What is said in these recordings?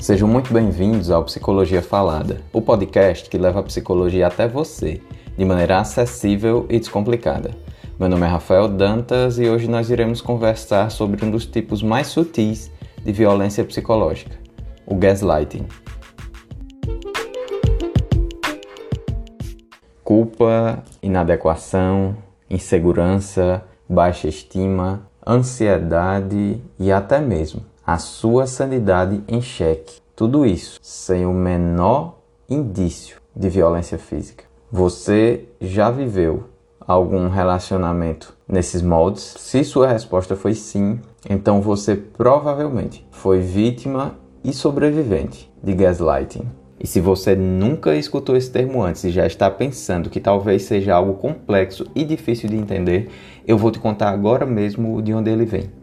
Sejam muito bem-vindos ao Psicologia Falada, o podcast que leva a psicologia até você, de maneira acessível e descomplicada. Meu nome é Rafael Dantas e hoje nós iremos conversar sobre um dos tipos mais sutis de violência psicológica, o gaslighting. Culpa, inadequação, insegurança, baixa estima, ansiedade e até mesmo a sua sanidade em xeque. Tudo isso sem o menor indício de violência física. Você já viveu algum relacionamento nesses moldes? Se sua resposta foi sim, então você provavelmente foi vítima e sobrevivente de gaslighting. E se você nunca escutou esse termo antes e já está pensando que talvez seja algo complexo e difícil de entender, eu vou te contar agora mesmo de onde ele vem.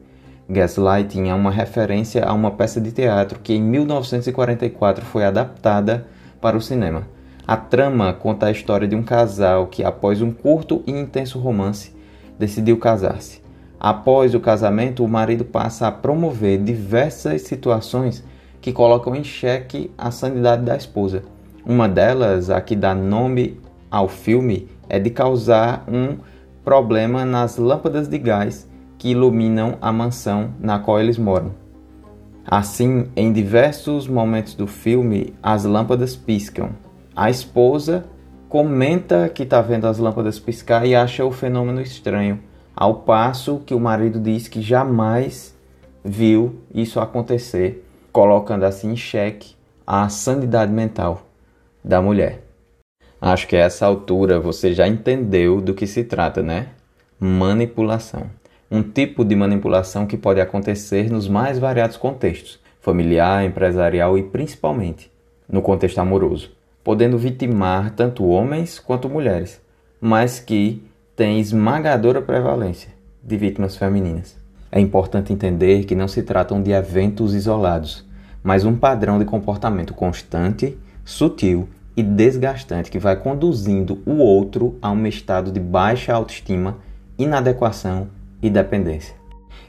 Gaslighting é uma referência a uma peça de teatro que em 1944 foi adaptada para o cinema. A trama conta a história de um casal que, após um curto e intenso romance, decidiu casar-se. Após o casamento, o marido passa a promover diversas situações que colocam em xeque a sanidade da esposa. Uma delas, a que dá nome ao filme, é de causar um problema nas lâmpadas de gás que iluminam a mansão na qual eles moram. Assim, em diversos momentos do filme, as lâmpadas piscam. A esposa comenta que está vendo as lâmpadas piscar e acha o fenômeno estranho, ao passo que o marido diz que jamais viu isso acontecer colocando assim em xeque a sanidade mental da mulher. Acho que a essa altura você já entendeu do que se trata, né? Manipulação. Um tipo de manipulação que pode acontecer nos mais variados contextos, familiar, empresarial e principalmente no contexto amoroso, podendo vitimar tanto homens quanto mulheres, mas que tem esmagadora prevalência de vítimas femininas. É importante entender que não se tratam de eventos isolados, mas um padrão de comportamento constante, sutil e desgastante que vai conduzindo o outro a um estado de baixa autoestima, inadequação e dependência.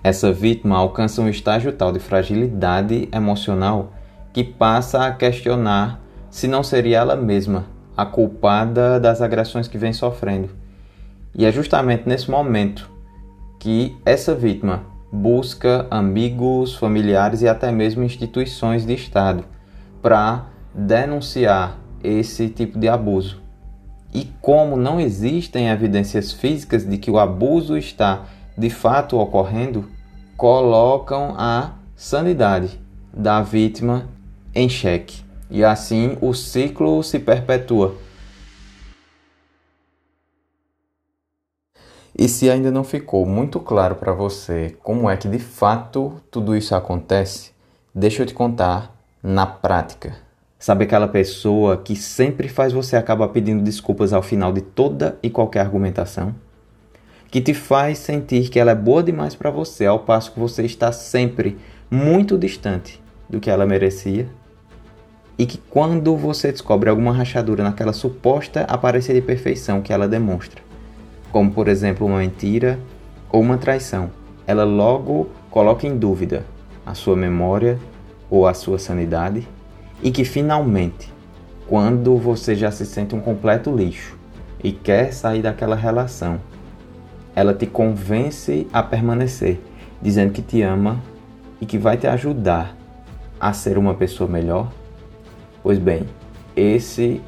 Essa vítima alcança um estágio tal de fragilidade emocional que passa a questionar se não seria ela mesma a culpada das agressões que vem sofrendo. E é justamente nesse momento que essa vítima busca amigos, familiares e até mesmo instituições de Estado para denunciar esse tipo de abuso. E como não existem evidências físicas de que o abuso está de fato ocorrendo, colocam a sanidade da vítima em xeque. E assim o ciclo se perpetua E se ainda não ficou muito claro para você como é que de fato tudo isso acontece, deixa eu te contar na prática. Sabe aquela pessoa que sempre faz você acabar pedindo desculpas ao final de toda e qualquer argumentação? Que te faz sentir que ela é boa demais para você, ao passo que você está sempre muito distante do que ela merecia? E que quando você descobre alguma rachadura naquela suposta aparência de perfeição que ela demonstra, como por exemplo uma mentira ou uma traição, ela logo coloca em dúvida a sua memória ou a sua sanidade e que finalmente, quando você já se sente um completo lixo e quer sair daquela relação, ela te convence a permanecer, dizendo que te ama e que vai te ajudar a ser uma pessoa melhor? Pois bem, esse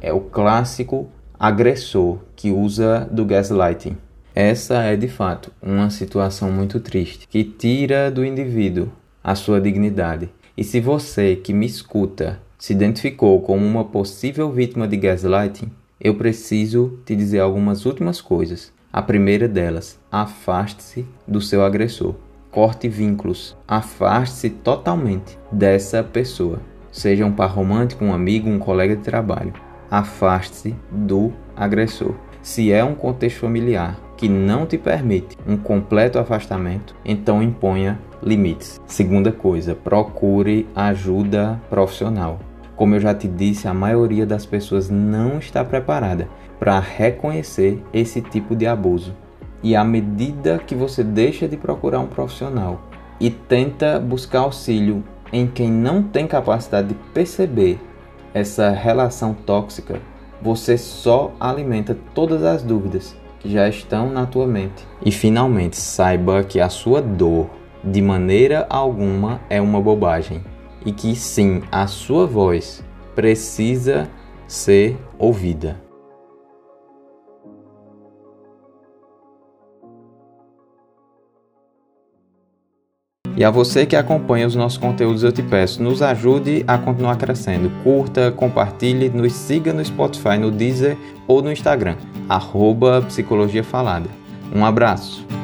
é o clássico agressor que usa do gaslighting. Essa é de fato uma situação muito triste que tira do indivíduo a sua dignidade. E se você que me escuta se identificou como uma possível vítima de gaslighting, eu preciso te dizer algumas últimas coisas. A primeira delas, afaste-se do seu agressor. Corte vínculos. Afaste-se totalmente dessa pessoa. Seja um par romântico, um amigo, um colega de trabalho afaste-se do agressor. Se é um contexto familiar que não te permite um completo afastamento, então imponha limites. Segunda coisa, procure ajuda profissional. Como eu já te disse, a maioria das pessoas não está preparada para reconhecer esse tipo de abuso. E à medida que você deixa de procurar um profissional e tenta buscar auxílio em quem não tem capacidade de perceber essa relação tóxica, você só alimenta todas as dúvidas que já estão na tua mente. E finalmente, saiba que a sua dor, de maneira alguma, é uma bobagem e que sim, a sua voz precisa ser ouvida. E a você que acompanha os nossos conteúdos, eu te peço, nos ajude a continuar crescendo. Curta, compartilhe, nos siga no Spotify, no Deezer ou no Instagram, arroba Psicologia Falada. Um abraço!